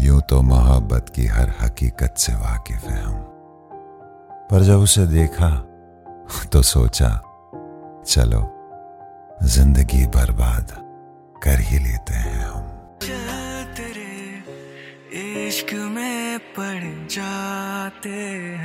यूँ तो मोहब्बत की हर हकीकत से वाकिफ है हम। पर जब उसे देखा तो सोचा, चलो, ज़िंदगी बर्बाद कर ही लेते हैं हम। तेरे इश्क में पड़ जाते हैं